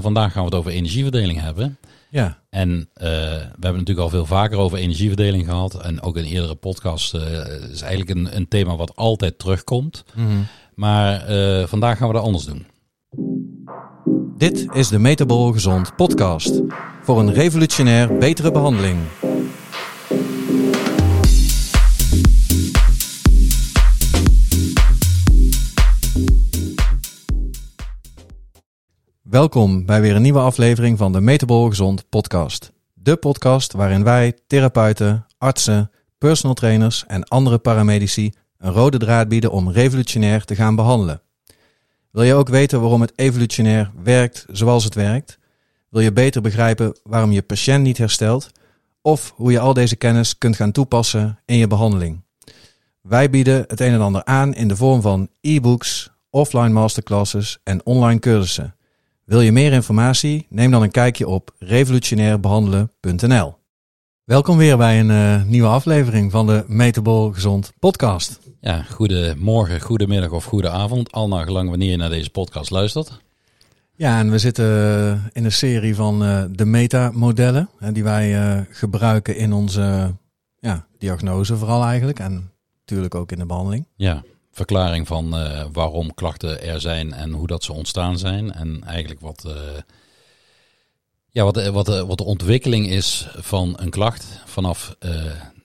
En vandaag gaan we het over energieverdeling hebben. Ja, En eh, we hebben natuurlijk al veel vaker over energieverdeling gehad. En ook in eerdere podcasts eh, is eigenlijk een, een thema wat altijd terugkomt. Maar eh, vandaag gaan we dat anders doen. dit is de Metabol Gezond podcast. Voor een revolutionair betere behandeling. Welkom bij weer een nieuwe aflevering van de Metabol Gezond podcast. De podcast waarin wij, therapeuten, artsen, personal trainers en andere paramedici een rode draad bieden om revolutionair te gaan behandelen. Wil je ook weten waarom het evolutionair werkt zoals het werkt? Wil je beter begrijpen waarom je patiënt niet herstelt? Of hoe je al deze kennis kunt gaan toepassen in je behandeling? Wij bieden het een en ander aan in de vorm van e-books, offline masterclasses en online cursussen. Wil je meer informatie? Neem dan een kijkje op revolutionairbehandelen.nl. Welkom weer bij een eh, nieuwe aflevering van de Metabol Gezond podcast. Ja, goedemorgen, goedemiddag of goede avond. Al naar gelang wanneer je naar deze podcast luistert. Ja, en we zitten eh, in een serie van eh, de metamodellen hè, die wij gebruiken in onze ja, diagnose vooral eigenlijk en natuurlijk ook in de behandeling. Ja, verklaring van eh, waarom klachten er zijn en hoe dat ze ontstaan zijn. En eigenlijk wat, eh, ja, wat, de- wat, wat de ontwikkeling is van een klacht vanaf eh,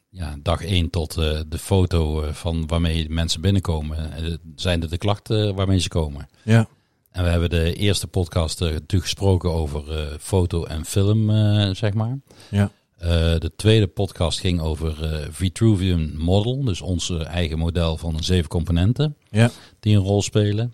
ja, dag 1 tot de foto van waarmee mensen binnenkomen. zijn er de klachten waarmee ze komen. Ja, En we hebben de eerste podcast natuurlijk gesproken over foto en film, zeg maar. ja, Eh, de tweede podcast ging over eh Vitruvian Model, dus ons eh, eigen model van zeven componenten ja, die een rol spelen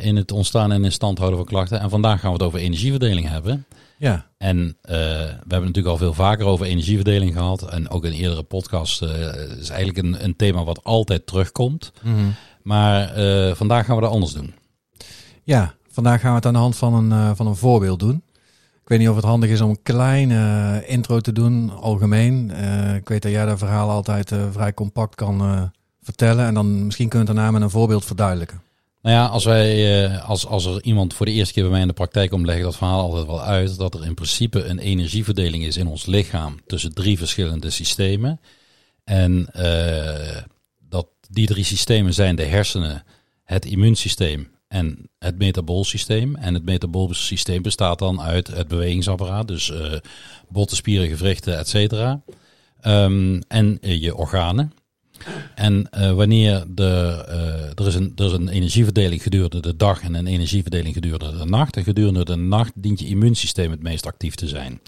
in het ontstaan en in stand houden van klachten. En vandaag gaan we het over energieverdeling hebben. ja, En we hebben natuurlijk al veel vaker over energieverdeling gehad. En ook in eerdere podcasts eh, is eigenlijk een, een thema wat altijd terugkomt. Mhm. Maar vandaag gaan we dat anders doen. ja. Vandaag gaan we het aan de hand van een, van een voorbeeld doen. Ik weet niet of het handig is om een kleine eh, intro te doen, algemeen. Eh, ik weet dat jij dat verhaal altijd eh, vrij compact kan vertellen. En dan misschien kun je het daarna met een voorbeeld verduidelijken. Nou ja, als, wij, als, als er iemand voor de eerste keer bij mij in de praktijk komt, leg ik dat verhaal altijd wel uit. Dat er in principe een energieverdeling is in ons lichaam tussen drie verschillende systemen. En dat die drie systemen zijn de hersenen, het immuunsysteem en het metaboolsysteem. En het metaboolsysteem bestaat dan uit het bewegingsapparaat, dus eh botten, spieren, gewrichten, et cetera. Ehm, en eh, je organen. En eh, wanneer de, er, is een, er is een energieverdeling gedurende de dag en een energieverdeling gedurende de nacht. En gedurende de nacht dient je immuunsysteem het meest actief te zijn.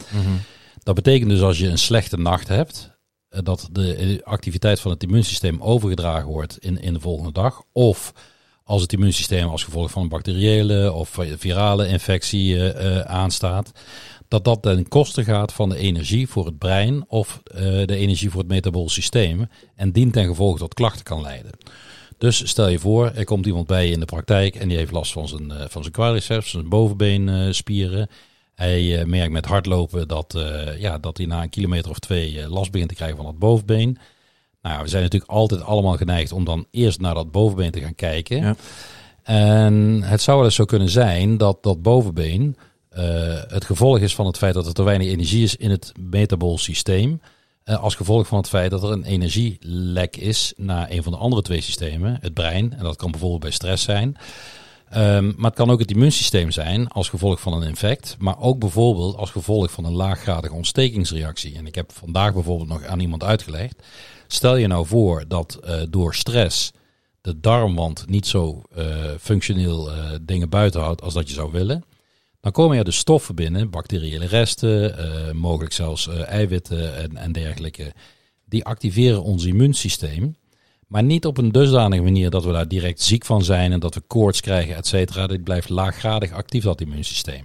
Dat betekent dus als je een slechte nacht hebt, dat de activiteit van het immuunsysteem overgedragen wordt in, in de volgende dag. Of als het immuunsysteem als gevolg van een bacteriële of virale infectie eh, eh, aanstaat, dat dat ten koste gaat van de energie voor het brein of eh, de energie voor het metabool systeem en dient ten gevolge tot klachten kan leiden. Dus stel je voor, er komt iemand bij je in de praktijk en die heeft last van zijn, eh, van zijn quadriceps, zijn bovenbeenspieren. Hij merkt met hardlopen dat, ja, dat hij na een kilometer of twee last begint te krijgen van het bovenbeen. Nou, we zijn natuurlijk altijd allemaal geneigd om dan eerst naar dat bovenbeen te gaan kijken. Ja. En het zou wel eens zo kunnen zijn dat dat bovenbeen eh, het gevolg is van het feit dat er te weinig energie is in het metabool systeem. eh, als gevolg van het feit dat er een energielek is naar een van de andere twee systemen, het brein. En dat kan bijvoorbeeld bij stress zijn. Ehm, maar het kan ook het immuunsysteem zijn als gevolg van een infect. Maar ook bijvoorbeeld als gevolg van een laaggradige ontstekingsreactie. En ik heb vandaag bijvoorbeeld nog aan iemand uitgelegd. Stel je nou voor dat eh, door stress de darmwand niet zo eh, functioneel eh, dingen buiten houdt als dat je zou willen. Dan komen er dus stoffen binnen, bacteriële resten, mogelijk zelfs eiwitten en, en dergelijke. Die activeren ons immuunsysteem. Maar niet op een dusdanige manier dat we daar direct ziek van zijn en dat we koorts krijgen, et cetera. Dit blijft laaggradig actief, dat immuunsysteem.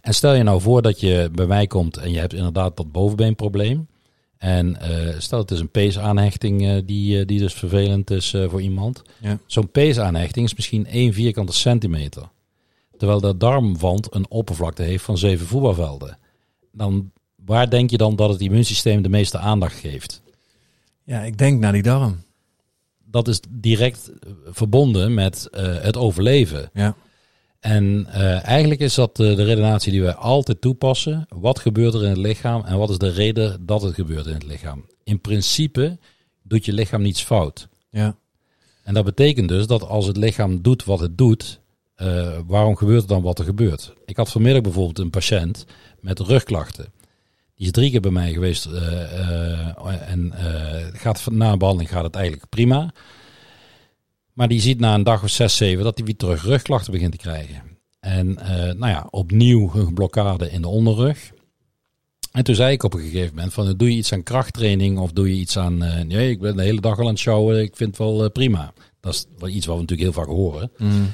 En stel je nou voor dat je bij mij komt en je hebt inderdaad dat bovenbeenprobleem. En eh, stel het is een peesaanhechting eh, die, eh, die dus vervelend is voor iemand. Ja. Zo'n peesaanhechting is misschien 1 vierkante centimeter. Terwijl de darmwand een oppervlakte heeft van 7 voetbalvelden. Dan, waar denk je dan dat het immuunsysteem de meeste aandacht geeft? Ja, ik denk naar die darm. Dat is direct verbonden met het overleven. Ja, En eh, eigenlijk is dat de, de redenatie die wij altijd toepassen. Wat gebeurt er in het lichaam en wat is de reden dat het gebeurt in het lichaam? In principe doet je lichaam niets fout. Ja. En dat betekent dus dat als het lichaam doet wat het doet, eh, waarom gebeurt er dan wat er gebeurt? Ik had vanmiddag bijvoorbeeld een patiënt met rugklachten. Die is drie keer bij mij geweest eh, en gaat, na een behandeling gaat het eigenlijk prima. Maar die ziet na een dag of zes, zeven dat hij weer terug rugklachten begint te krijgen. En nou ja, opnieuw een blokkade in de onderrug. En toen zei ik op een gegeven moment van, doe je iets aan krachttraining of doe je iets aan, nee, ik ben de hele dag al aan het showen, ik vind het wel prima. Dat is wel iets wat we natuurlijk heel vaak horen. Mm.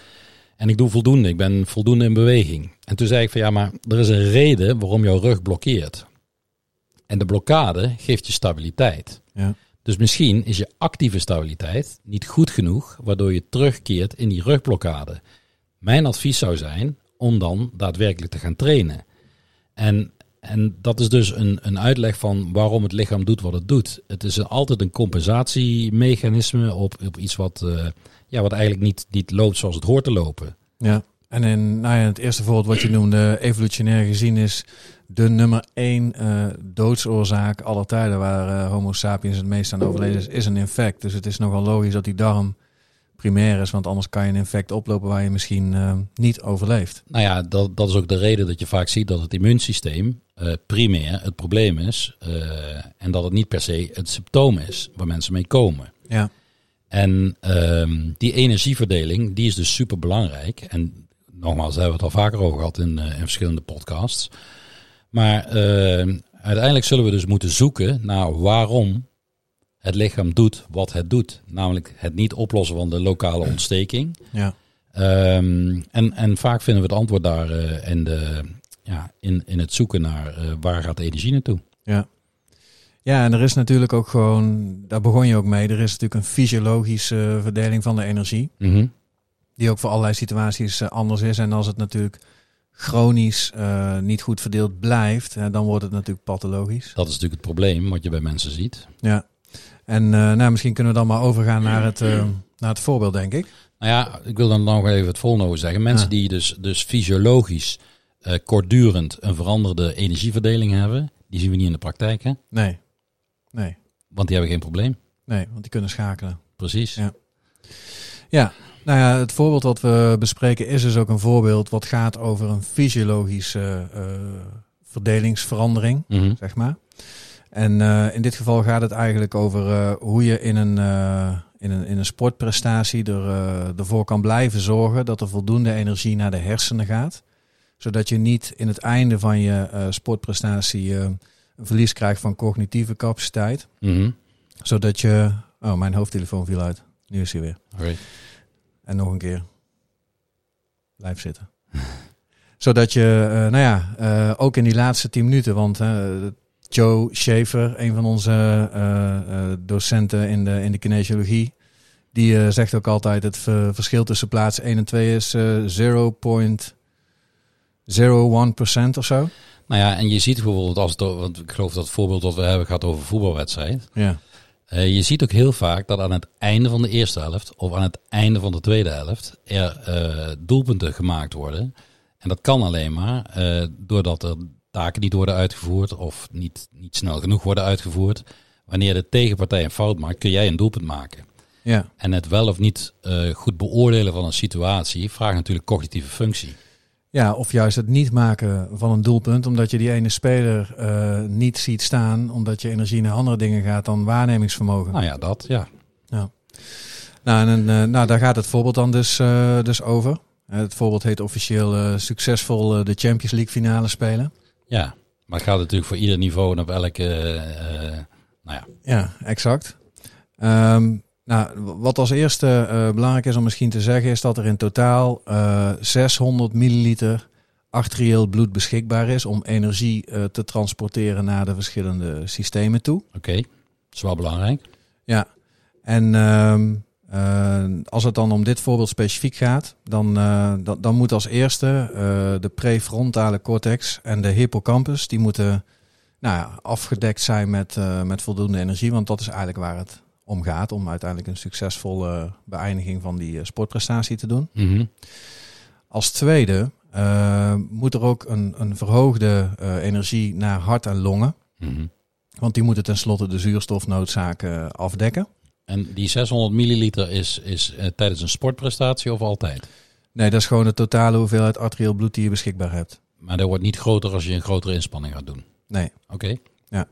En ik doe voldoende, ik ben voldoende in beweging. En toen zei ik van ja, maar er is een reden waarom jouw rug blokkeert. En de blokkade geeft je stabiliteit. Ja. Dus misschien is je actieve stabiliteit niet goed genoeg, waardoor je terugkeert in die rugblokkade. Mijn advies zou zijn om dan daadwerkelijk te gaan trainen. En, en dat is dus een, een uitleg van waarom het lichaam doet wat het doet. Het is altijd een compensatiemechanisme op, op iets wat, uh, ja, wat eigenlijk niet, niet loopt zoals het hoort te lopen. Ja, en in, nou ja, het eerste voorbeeld wat je noemde, evolutionair gezien, is de nummer één uh, doodsoorzaak aller tijden waar uh, Homo sapiens het meest aan overleden is, is een infect. Dus het is nogal logisch dat die darm primair is, want anders kan je een infect oplopen waar je misschien uh, niet overleeft. Nou ja, dat, dat is ook de reden dat je vaak ziet dat het immuunsysteem primair het probleem is en dat het niet per se het symptoom is waar mensen mee komen. Ja. En um, die energieverdeling, die is dus super belangrijk. En nogmaals, daar hebben we het al vaker over gehad in, in verschillende podcasts. Maar ehm, uiteindelijk zullen we dus moeten zoeken naar waarom het lichaam doet wat het doet. Namelijk het niet oplossen van de lokale ontsteking. Ja. Um, en, en vaak vinden we het antwoord daar uh, in, de, ja, in, in het zoeken naar uh, waar gaat de energie naartoe. Ja. Ja, en er is natuurlijk ook gewoon, daar begon je ook mee, er is natuurlijk een fysiologische verdeling van de energie. Mm -hmm. Die ook voor allerlei situaties uh, anders is. En als het natuurlijk chronisch uh, niet goed verdeeld blijft, dan wordt het natuurlijk pathologisch. Dat is natuurlijk het probleem wat je bij mensen ziet. Ja. En uh, nou, misschien kunnen we dan maar overgaan naar het, uh, naar het voorbeeld, denk ik. Nou ja, ik wil dan nog even het volgende over zeggen. Mensen die dus, dus fysiologisch kortdurend een veranderde energieverdeling hebben, die zien we niet in de praktijk, hè? Nee. Nee. Want die hebben geen probleem. Nee, want die kunnen schakelen. Precies. Ja. Ja, nou ja, het voorbeeld wat we bespreken is dus ook een voorbeeld wat gaat over een fysiologische verdelingsverandering, mm -hmm. zeg maar. En uh, in dit geval gaat het eigenlijk over uh, hoe je in een, in een, in een sportprestatie er, ervoor kan blijven zorgen dat er voldoende energie naar de hersenen gaat. Zodat je niet in het einde van je sportprestatie een verlies krijgt van cognitieve capaciteit. Mm -hmm. Zodat je. Oh, mijn hoofdtelefoon viel uit. Nu is hij weer. Okay. En nog een keer. Blijf zitten. zodat je, nou ja, ook in die laatste tien minuten, want Joe Schaefer, een van onze docenten in de, in de kinesiologie, die zegt ook altijd het verschil tussen plaats 1 en 2 is 0,01% of zo. Nou ja, en je ziet bijvoorbeeld, als het, want ik geloof dat het voorbeeld dat we hebben gaat over voetbalwedstrijd. Ja. Je ziet ook heel vaak dat aan het einde van de eerste helft of aan het einde van de tweede helft er doelpunten gemaakt worden. En dat kan alleen maar doordat er taken niet worden uitgevoerd of niet, niet snel genoeg worden uitgevoerd. Wanneer de tegenpartij een fout maakt, kun jij een doelpunt maken. Ja. En het wel of niet goed beoordelen van een situatie vraagt natuurlijk cognitieve functie. Ja, of juist het niet maken van een doelpunt, omdat je die ene speler uh, niet ziet staan, omdat je energie naar andere dingen gaat dan waarnemingsvermogen. Nou ja, dat, ja. ja. Nou, en, uh, nou, daar gaat het voorbeeld dan dus, dus over. Het voorbeeld heet officieel succesvol de Champions League finale spelen. Ja, maar het gaat natuurlijk voor ieder niveau en op elke. Nou ja. Ja, exact. Um, nou, wat als eerste uh, belangrijk is om misschien te zeggen, is dat er in totaal uh, 600 milliliter arterieel bloed beschikbaar is om energie uh, te transporteren naar de verschillende systemen toe. Oké, okay. dat is wel belangrijk. Ja, en uh, als het dan om dit voorbeeld specifiek gaat, dan, dan, dan moet als eerste de prefrontale cortex en de hippocampus, die moeten nou ja, afgedekt zijn met, met voldoende energie. Want dat is eigenlijk waar het om gaat, om uiteindelijk een succesvolle beëindiging van die sportprestatie te doen. Mm -hmm. Als tweede eh, moet er ook een, een verhoogde eh, energie naar hart en longen. Mhm. Want die moeten tenslotte de zuurstofnoodzaak eh, afdekken. En die 600 milliliter is, is eh, tijdens een sportprestatie of altijd? Nee, dat is gewoon de totale hoeveelheid arterieel bloed die je beschikbaar hebt. Maar dat wordt niet groter als je een grotere inspanning gaat doen. Nee. Oké, We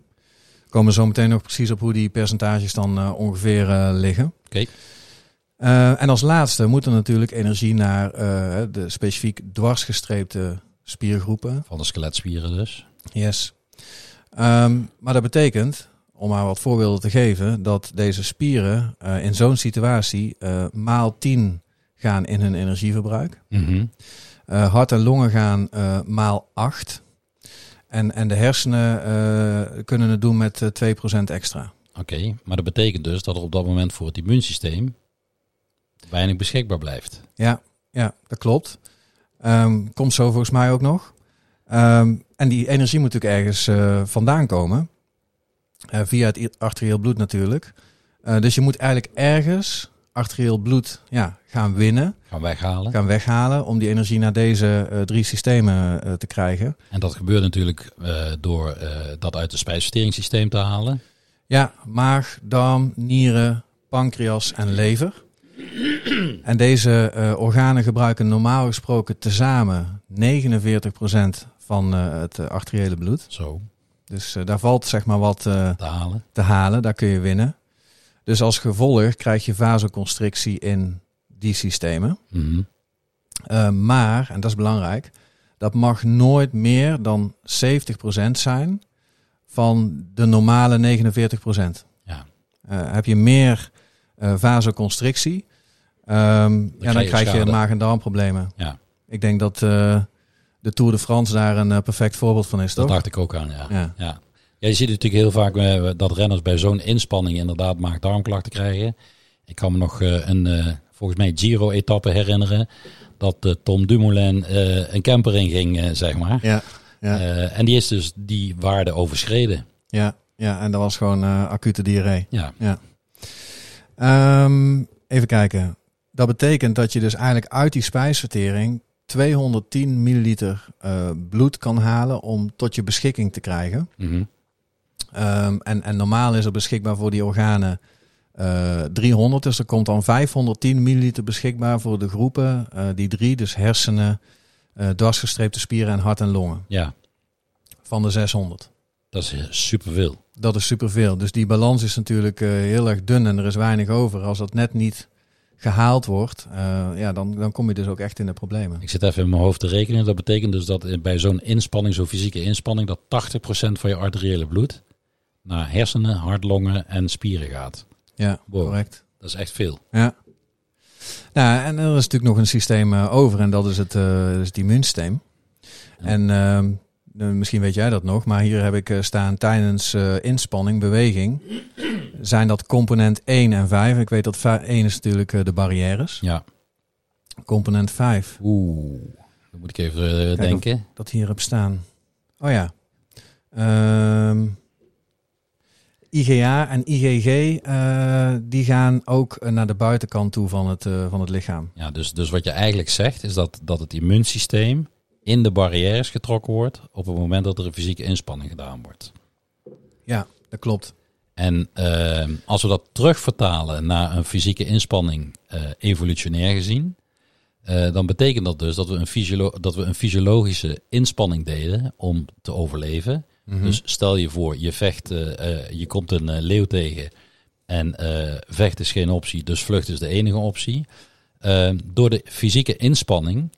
komen zo meteen nog precies op hoe die percentages dan eh, ongeveer eh, liggen. Oké. Eh, en als laatste moet er natuurlijk energie naar de specifiek dwarsgestreepte spiergroepen. van de skeletspieren dus. Yes. Ehm, maar dat betekent, om maar wat voorbeelden te geven, dat deze spieren in zo'n situatie maal 10 gaan in hun energieverbruik. Mhm. Hart en longen gaan maal 8. En, en de hersenen eh, kunnen het doen met eh 2% extra. Oké, maar dat betekent dus dat er op dat moment voor het immuunsysteem weinig beschikbaar blijft. Ja, ja dat klopt. Ehm, komt zo volgens mij ook nog. Ehm, en die energie moet natuurlijk ergens eh, vandaan komen. Eh, via het arterieel bloed natuurlijk. Eh, dus je moet eigenlijk ergens arterieel bloed ja, gaan winnen, Gaan weghalen. gaan weghalen om die energie naar deze eh, drie systemen eh, te krijgen. En dat gebeurt natuurlijk eh, door dat uit het spijsverteringssysteem te halen. Ja, maag, darm, nieren, pancreas en lever. En deze organen gebruiken normaal gesproken tezamen 49% van het arteriële bloed. Zo, Dus daar valt zeg maar wat te halen. te halen, daar kun je winnen. Dus als gevolg krijg je vasoconstrictie in die systemen. Mhm. Eh, maar, en dat is belangrijk, dat mag nooit meer dan 70% zijn van de normale 49%. Ja. Eh, heb je meer eh, vasoconstrictie, ehm, ja, dan krijg je krijg je schade. maag- en darmproblemen. Ja. Ik denk dat de Tour de France daar een perfect voorbeeld van is, Dat toch? dacht ik ook aan, ja. Ja. ja. Ja, je ziet natuurlijk heel vaak dat renners bij zo'n inspanning inderdaad maag-darmklachten krijgen. Ik kan me nog een, volgens mij, Giro-etappe herinneren. Dat eh, Tom Dumoulin eh, een camper in ging, eh, zeg maar. Ja, ja, en die is dus die waarde overschreden. ja, ja, en dat was gewoon acute diarree. Ja, Ehm, even kijken. Dat betekent dat je dus eigenlijk uit die spijsvertering 210 milliliter bloed kan halen om tot je beschikking te krijgen. Mhm. Ehm, en, en normaal is er beschikbaar voor die organen eh 300. Dus er komt dan 510 milliliter beschikbaar voor de groepen. eh, die drie, dus hersenen, eh dwarsgestreepte spieren en hart en longen. ja Van de 600. dat is eh, superveel. Dat is superveel. Dus die balans is natuurlijk heel erg dun en er is weinig over. Als dat net niet gehaald wordt, ja, dan, dan kom je dus ook echt in de problemen. Ik zit even in mijn hoofd te rekenen. Dat betekent dus dat bij zo'n inspanning, zo'n fysieke inspanning, dat 80% van je arteriële bloed naar hersenen, hart, longen en spieren gaat. Ja, Wow. correct. Dat is echt veel. Ja. Nou, en er is natuurlijk nog een systeem eh, over en dat is het, eh, dat is het immuunsysteem. Ja. En ehm, nou, misschien weet jij dat nog, maar hier heb ik eh, staan tijdens eh, inspanning, beweging, zijn dat component 1 en 5. Ik weet dat va- 1 is natuurlijk eh, de barrières. Ja. Component 5, Oeh. Dan moet ik even eh, Kijk, denken. dat hier heb staan. Oh ja. Ehm, IgA en IgG, eh, die gaan ook eh, naar de buitenkant toe van het, eh, van het lichaam. Ja, dus, dus wat je eigenlijk zegt is dat, dat het immuunsysteem in de barrières getrokken wordt op het moment dat er een fysieke inspanning gedaan wordt. Ja, dat klopt. En als we dat terugvertalen naar een fysieke inspanning, evolutionair gezien, dan betekent dat dus dat we, een fysiolo- dat we een fysiologische inspanning deden om te overleven. Mhm. Dus stel je voor, je vecht, eh, eh, je komt een eh, leeuw tegen en vecht is geen optie, dus vlucht is de enige optie. Eh, door de fysieke inspanning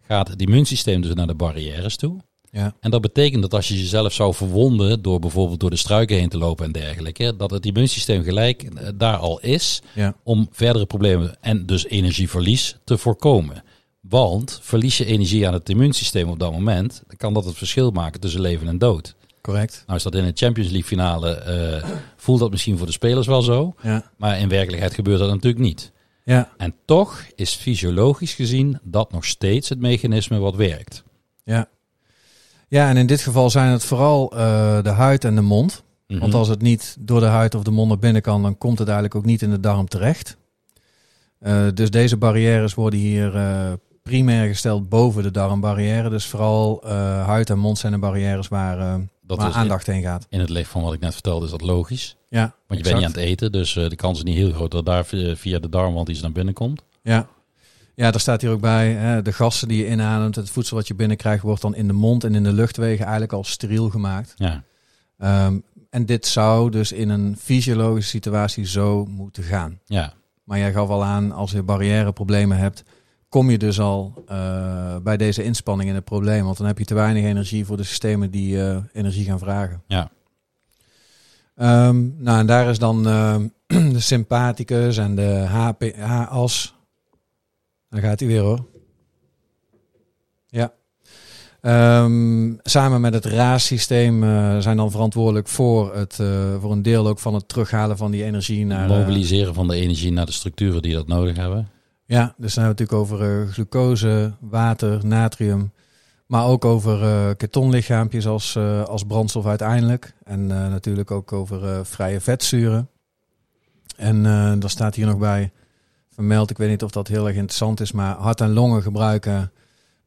gaat het immuunsysteem dus naar de barrières toe. Ja, En dat betekent dat als je jezelf zou verwonden door bijvoorbeeld door de struiken heen te lopen en dergelijke, dat het immuunsysteem gelijk daar al is ja, om verdere problemen en dus energieverlies te voorkomen. Want verlies je energie aan het immuunsysteem op dat moment, dan kan dat het verschil maken tussen leven en dood. Correct. Nou is dat in een Champions League finale, eh, voelt dat misschien voor de spelers wel zo, Ja, maar in werkelijkheid gebeurt dat natuurlijk niet. ja, En toch is fysiologisch gezien dat nog steeds het mechanisme wat werkt. ja. Ja, en in dit geval zijn het vooral eh, de huid en de mond. Mhm. Want als het niet door de huid of de mond naar binnen kan, dan komt het eigenlijk ook niet in de darm terecht. Eh, dus deze barrières worden hier primair gesteld boven de darmbarrière. Dus vooral huid- en mond zijn de barrières waar, Dat waar is aandacht heen gaat. in het licht van wat ik net vertelde, is dat logisch. Ja, Want je bent niet aan het eten, dus eh, de kans is niet heel groot dat daar via via de darmwand iets naar binnen komt. Ja. Ja, daar staat hier ook bij. Hè, de gassen die je inademt, het voedsel wat je binnenkrijgt, wordt dan in de mond en in de luchtwegen eigenlijk al steriel gemaakt. Ja, Ehm, en dit zou dus in een fysiologische situatie zo moeten gaan. ja, Maar jij gaf al aan, als je barrièreproblemen hebt, kom je dus al eh, bij deze inspanning in het probleem. Want dan heb je te weinig energie voor de systemen die eh, energie gaan vragen. ja. Ehm, nou, en daar is dan ehm, de sympathicus en de HP, H-as. Dan gaat hij weer hoor. Ja. Ehm, samen met het RAAS-systeem eh, zijn dan verantwoordelijk voor, het, voor een deel ook van het terughalen van die energie naar... Mobiliseren van de energie naar de structuren die dat nodig hebben. Ja, dus dan hebben we natuurlijk over eh, glucose, water, natrium. Maar ook over eh ketonlichaampjes als, eh, als brandstof uiteindelijk. En natuurlijk ook over vrije vetzuren. En daar staat hier nog bij vermeld, ik weet niet of dat heel erg interessant is, maar hart en longen gebruiken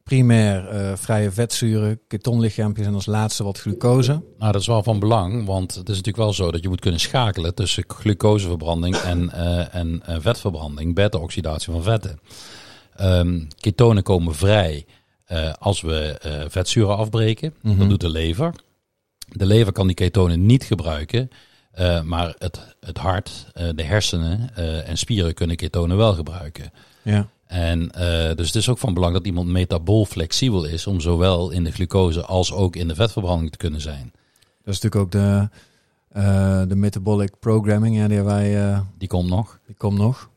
primair eh, vrije vetzuren, ketonlichaampjes en als laatste wat glucose. Nou, dat is wel van belang, want het is natuurlijk wel zo dat je moet kunnen schakelen tussen glucoseverbranding en, eh, en eh, vetverbranding, beta-oxidatie van vetten. Ehm, ketonen komen vrij als we vetzuren afbreken. Mhm. Dat doet de lever. De lever kan die ketonen niet gebruiken, maar het, het hart, de hersenen en spieren kunnen ketonen wel gebruiken. Ja. En eh, dus het is ook van belang dat iemand metabool flexibel is om zowel in de glucose als ook in de vetverbranding te kunnen zijn. Dat is natuurlijk ook de, eh, de metabolic programming, ja, die, wij, eh, Die komt nog. die komt nog.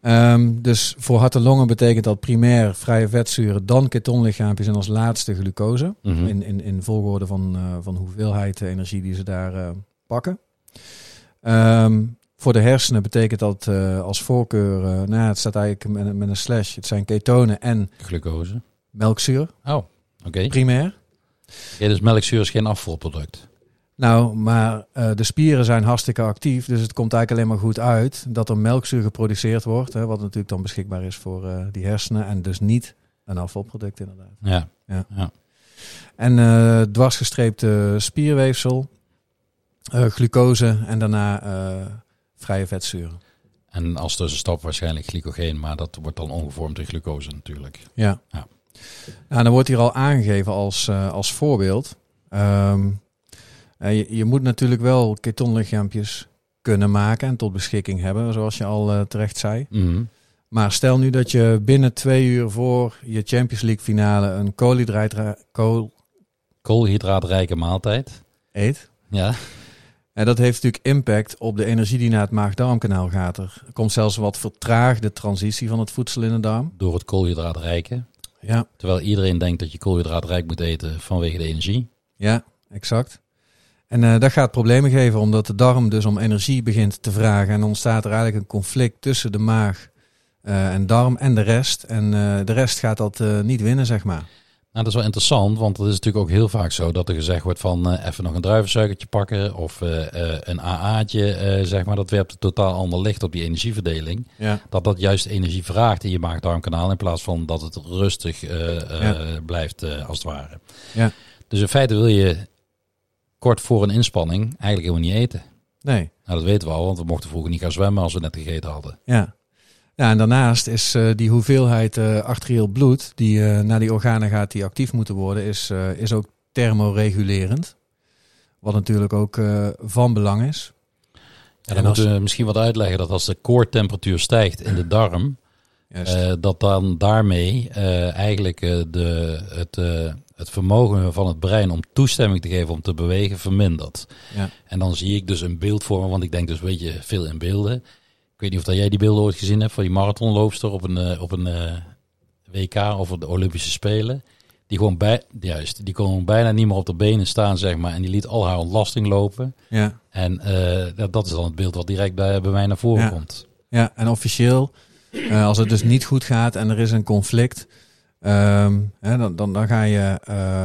Ehm, dus voor hart en longen betekent dat primair vrije vetzuren, dan ketonlichaampjes en als laatste glucose. Mhm. In, in, in volgorde van, van hoeveelheid energie die ze daar pakken. Ehm, voor de hersenen betekent dat eh, als voorkeur, eh, nou ja, het staat eigenlijk met, een- met een slash, het zijn ketonen en Glucose. melkzuur, Oh, oké. primair. Oké, dus melkzuur is geen afvalproduct. Nou, maar eh, de spieren zijn hartstikke actief, dus het komt eigenlijk alleen maar goed uit dat er melkzuur geproduceerd wordt, hè, wat natuurlijk dan beschikbaar is voor die hersenen en dus niet een afvalproduct inderdaad. Ja, En eh dwarsgestreepte spierweefsel, glucose en daarna vrije vetzuren. en als tussenstap waarschijnlijk glycogeen, maar dat wordt dan omgevormd in glucose natuurlijk. Ja. Ja. Nou, dan wordt hier al aangegeven als, eh, als voorbeeld. Ehm, eh, je, je moet natuurlijk wel ketonlichaampjes kunnen maken en tot beschikking hebben, zoals je al eh, terecht zei. Mhm. Maar stel nu dat je binnen twee uur voor je Champions League finale een koolhydraat kool Koolhydraatrijke maaltijd. eet. Ja, En dat heeft natuurlijk impact op de energie die naar het maag-darmkanaal gaat. Er komt zelfs wat vertraagde transitie van het voedsel in de darm. door het koolhydraatrijke. Ja, Terwijl iedereen denkt dat je koolhydraatrijk moet eten vanwege de energie. ja, exact. En eh, dat gaat problemen geven, omdat de darm dus om energie begint te vragen. En dan ontstaat er eigenlijk een conflict tussen de maag eh, en darm en de rest. En eh, de rest gaat dat niet winnen, zeg maar. Nou, dat is wel interessant, want het is natuurlijk ook heel vaak zo dat er gezegd wordt van eh, even nog een druivensuikertje pakken of eh, eh, een AA'tje, zeg maar. Dat werpt een totaal ander licht op die energieverdeling. Ja, Dat dat juist energie vraagt in je maag-darmkanaal in plaats van dat het rustig blijft als het ware. Ja. Dus in feite wil je kort voor een inspanning eigenlijk helemaal niet eten. nee. Nou, dat weten we al, want we mochten vroeger niet gaan zwemmen als we net gegeten hadden. Ja. Ja, en daarnaast is eh, die hoeveelheid eh, arterieel bloed die eh, naar die organen gaat die actief moeten worden, is, is ook thermoregulerend. Wat natuurlijk ook van belang is. Ja, En dan als- moeten we misschien wat uitleggen dat als de koortemperatuur stijgt in de darm, dat dan daarmee eigenlijk de, het, het vermogen van het brein om toestemming te geven om te bewegen vermindert. ja. En dan zie ik dus een beeld voor me, want ik denk dus weet je veel in beelden. Ik weet niet of dat jij die beelden ooit gezien hebt van die marathonloopster op een, eh, op een WK of op de Olympische Spelen. Die gewoon bij, juist, die kon bijna niet meer op de benen staan, zeg maar. En die liet al haar ontlasting lopen. Ja. En eh, dat, dat is dan het beeld wat direct bij, bij mij naar voren Ja. komt. ja, en officieel, eh, als het dus niet goed gaat en er is een conflict, ehm, hè, dan, dan, dan, ga je,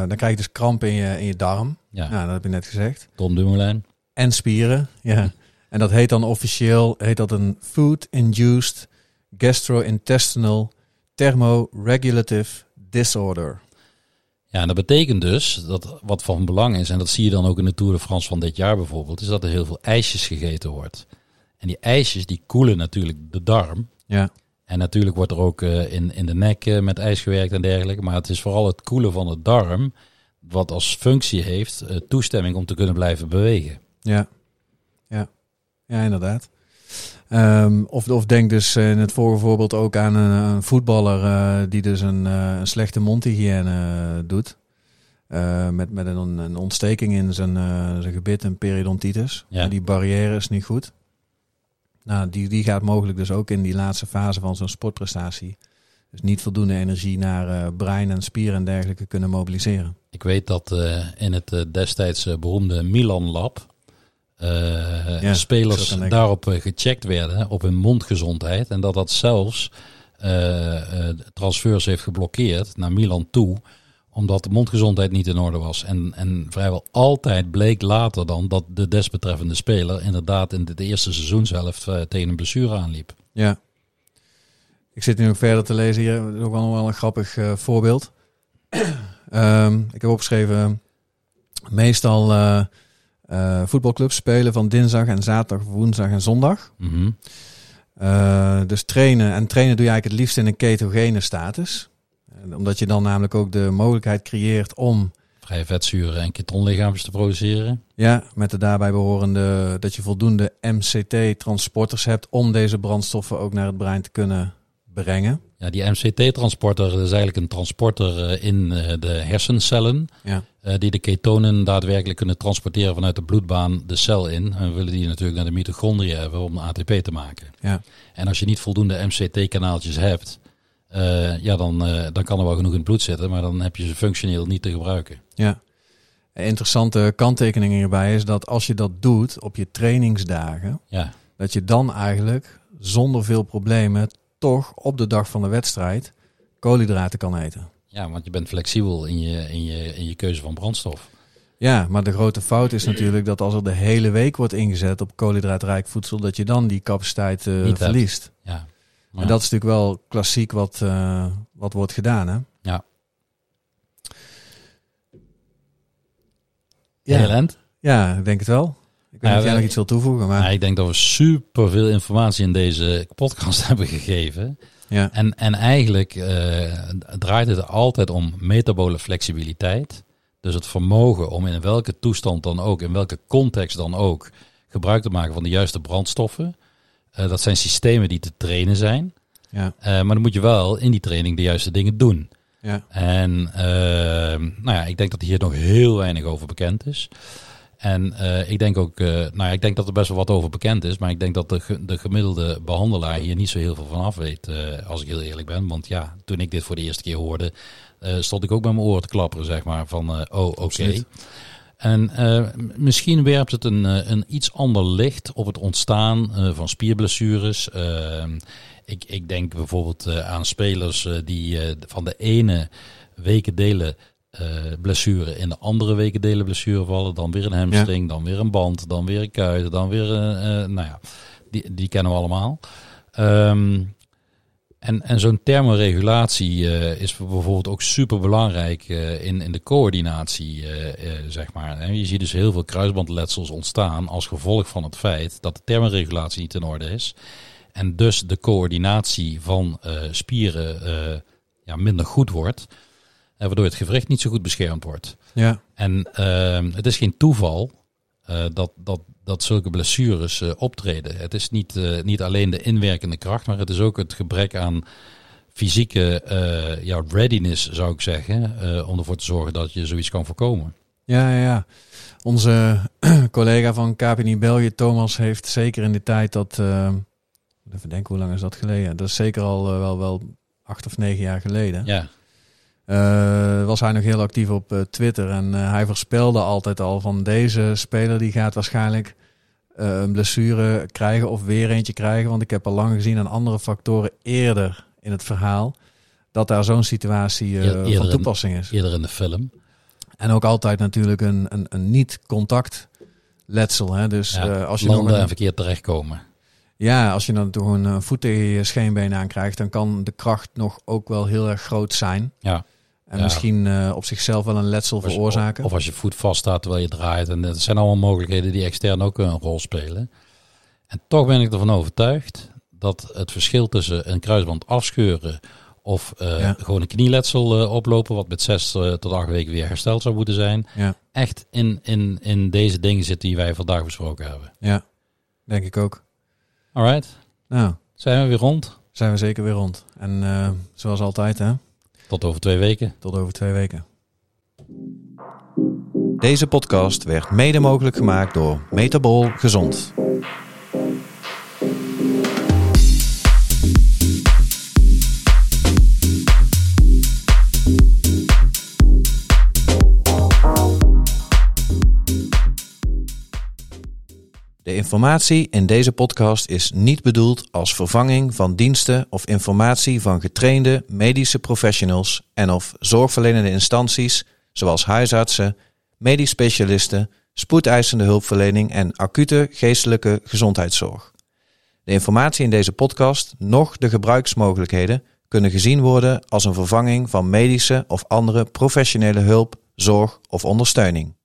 dan krijg je dus kramp in je, in je darm. Ja, Nou, dat heb je net gezegd. Tom Dumoulin. en spieren. Ja. En dat heet dan officieel heet dat een food-induced gastrointestinal thermoregulative disorder. Ja, en dat betekent dus dat wat van belang is, en dat zie je dan ook in de Tour de France van dit jaar bijvoorbeeld, is dat er heel veel ijsjes gegeten wordt. En die ijsjes die koelen natuurlijk de darm. Ja, En natuurlijk wordt er ook eh, in, in de nek eh, met ijs gewerkt en dergelijke. Maar het is vooral het koelen van de darm wat als functie heeft eh, toestemming om te kunnen blijven bewegen. ja, ja, ja, inderdaad. Ehm, of, of denk dus in het vorige voorbeeld ook aan een, een voetballer eh, die dus een, eh, een slechte mondhygiëne eh, doet. Eh, met met een, een ontsteking in zijn, eh, zijn gebit, een periodontitis. Ja. Die barrière is niet goed. Nou, die, die gaat mogelijk dus ook in die laatste fase van zo'n sportprestatie. Dus niet voldoende energie naar eh, brein en spieren en dergelijke kunnen mobiliseren. Ik weet dat eh, in het eh, destijds eh, beroemde Milan Lab Ja, spelers daarop eh, gecheckt werden op hun mondgezondheid. En dat dat zelfs eh, transfers heeft geblokkeerd naar Milan toe omdat de mondgezondheid niet in orde was. En, en vrijwel altijd bleek later dan dat de desbetreffende speler inderdaad in het eerste seizoen zelf tegen een blessure aanliep. Ja. Ik zit nu ook verder te lezen hier. Dat is ook wel, wel een grappig voorbeeld. Ehm, ik heb opgeschreven. Meestal eh, voetbalclubs spelen van dinsdag en zaterdag, woensdag en zondag. Mhm. Eh, dus trainen. En trainen doe je eigenlijk het liefst in een ketogene status. Eh, Omdat je dan namelijk ook de mogelijkheid creëert om Vrije vetzuren en ketonlichaams te produceren. Ja, met de daarbij behorende dat je voldoende MCT-transporters hebt om deze brandstoffen ook naar het brein te kunnen brengen. Ja, die MCT-transporter is eigenlijk een transporter eh, in eh, de hersencellen. Ja, eh, die de ketonen daadwerkelijk kunnen transporteren vanuit de bloedbaan de cel in. En we willen die natuurlijk naar de mitochondriën hebben om ATP te maken. ja, En als je niet voldoende MCT-kanaaltjes hebt, ja, dan, dan kan er wel genoeg in het bloed zitten, maar dan heb je ze functioneel niet te gebruiken. ja. Een interessante kanttekening hierbij is dat als je dat doet op je trainingsdagen, Ja, dat je dan eigenlijk zonder veel problemen toch op de dag van de wedstrijd koolhydraten kan eten. ja want je bent flexibel in je, in, je, in je keuze van brandstof. Ja, maar de grote fout is natuurlijk dat als er de hele week wordt ingezet op koolhydraatrijk voedsel, dat je dan die capaciteit eh, verliest. Ja, En dat is natuurlijk wel klassiek wat, eh, wat wordt gedaan, hè? Ja. Ja, ja ik denk het wel. Ik weet niet Ja, of jij nog iets wil toevoegen, maar ik denk dat we super veel informatie in deze podcast hebben gegeven. ja, En, en eigenlijk eh, draait het er altijd om metabole flexibiliteit. Dus het vermogen om in welke toestand dan ook, in welke context dan ook, gebruik te maken van de juiste brandstoffen. Eh, dat zijn systemen die te trainen zijn. ja, Eh, maar dan moet je wel in die training de juiste dingen doen. ja, En nou ja, ik denk dat hier nog heel weinig over bekend is. En eh, ik denk ook, eh, nou ja, ik denk dat er best wel wat over bekend is, maar ik denk dat de, de gemiddelde behandelaar hier niet zo heel veel van af weet, eh, als ik heel eerlijk ben. Want ja, toen ik dit voor de eerste keer hoorde, stond ik ook met mijn oren te klapperen, zeg maar, van oh, oké. En misschien werpt het een, een iets ander licht op het ontstaan van spierblessures. Eh, ik, ik denk bijvoorbeeld aan spelers die van de ene wekendelen eh blessure in de andere wekendelen blessure vallen. Dan weer een hamstring, dan weer een band, dan weer een kuit, dan weer een... eh, nou ja, die, die kennen we allemaal. Ehm, en, en zo'n thermoregulatie eh, is bijvoorbeeld ook super belangrijk in, in de coördinatie, eh, eh, zeg maar. En je ziet dus heel veel kruisbandletsels ontstaan als gevolg van het feit dat de thermoregulatie niet in orde is. En dus de coördinatie van eh, spieren eh, ja, minder goed wordt. Eh, waardoor het gewricht niet zo goed beschermd wordt. ja, En ehm, het is geen toeval eh, dat, dat, dat zulke blessures eh, optreden. Het is niet, niet alleen de inwerkende kracht, maar het is ook het gebrek aan fysieke ja, readiness, zou ik zeggen, om ervoor te zorgen dat je zoiets kan voorkomen. ja, ja, ja. Onze collega van KPNI België, Thomas, heeft zeker in de tijd dat... eh, even denken, hoe lang is dat geleden? Dat is zeker al wel, wel acht of negen jaar geleden. Ja, Eh, was hij nog heel actief op eh, Twitter. En eh, hij voorspelde altijd al van deze speler die gaat waarschijnlijk een blessure krijgen of weer eentje krijgen. Want ik heb al lang gezien aan andere factoren eerder in het verhaal dat daar zo'n situatie eerder van in- toepassing is. eerder in de film. En ook altijd natuurlijk een, een, een niet-contact letsel. Hè? Dus Ja, als je nog landen een- en verkeerd terechtkomen. Ja, als je dan toch een voet tegen je scheenbeen aankrijgt, dan kan de kracht nog ook wel heel erg groot zijn. Ja. En Ja. misschien eh, op zichzelf wel een letsel als veroorzaken. Of als je voet vaststaat terwijl je draait. En dat zijn allemaal mogelijkheden die extern ook een rol spelen. En toch ben ik ervan overtuigd dat het verschil tussen een kruisband afscheuren of eh, Ja. gewoon een knieletsel eh, oplopen, wat met zes tot acht weken weer hersteld zou moeten zijn, Ja, echt in, in, in deze dingen zit die wij vandaag besproken hebben. ja, denk ik ook. Alright, Nou, zijn we weer rond. zijn we zeker weer rond. En zoals altijd, hè, Tot over twee weken. tot over twee weken. Deze podcast werd mede mogelijk gemaakt door Metabol Gezond. Informatie in deze podcast is niet bedoeld als vervanging van diensten of informatie van getrainde medische professionals en of zorgverlenende instanties zoals huisartsen, medisch specialisten, spoedeisende hulpverlening en acute geestelijke gezondheidszorg. De informatie in deze podcast, noch de gebruiksmogelijkheden, kunnen gezien worden als een vervanging van medische of andere professionele hulp, zorg of ondersteuning.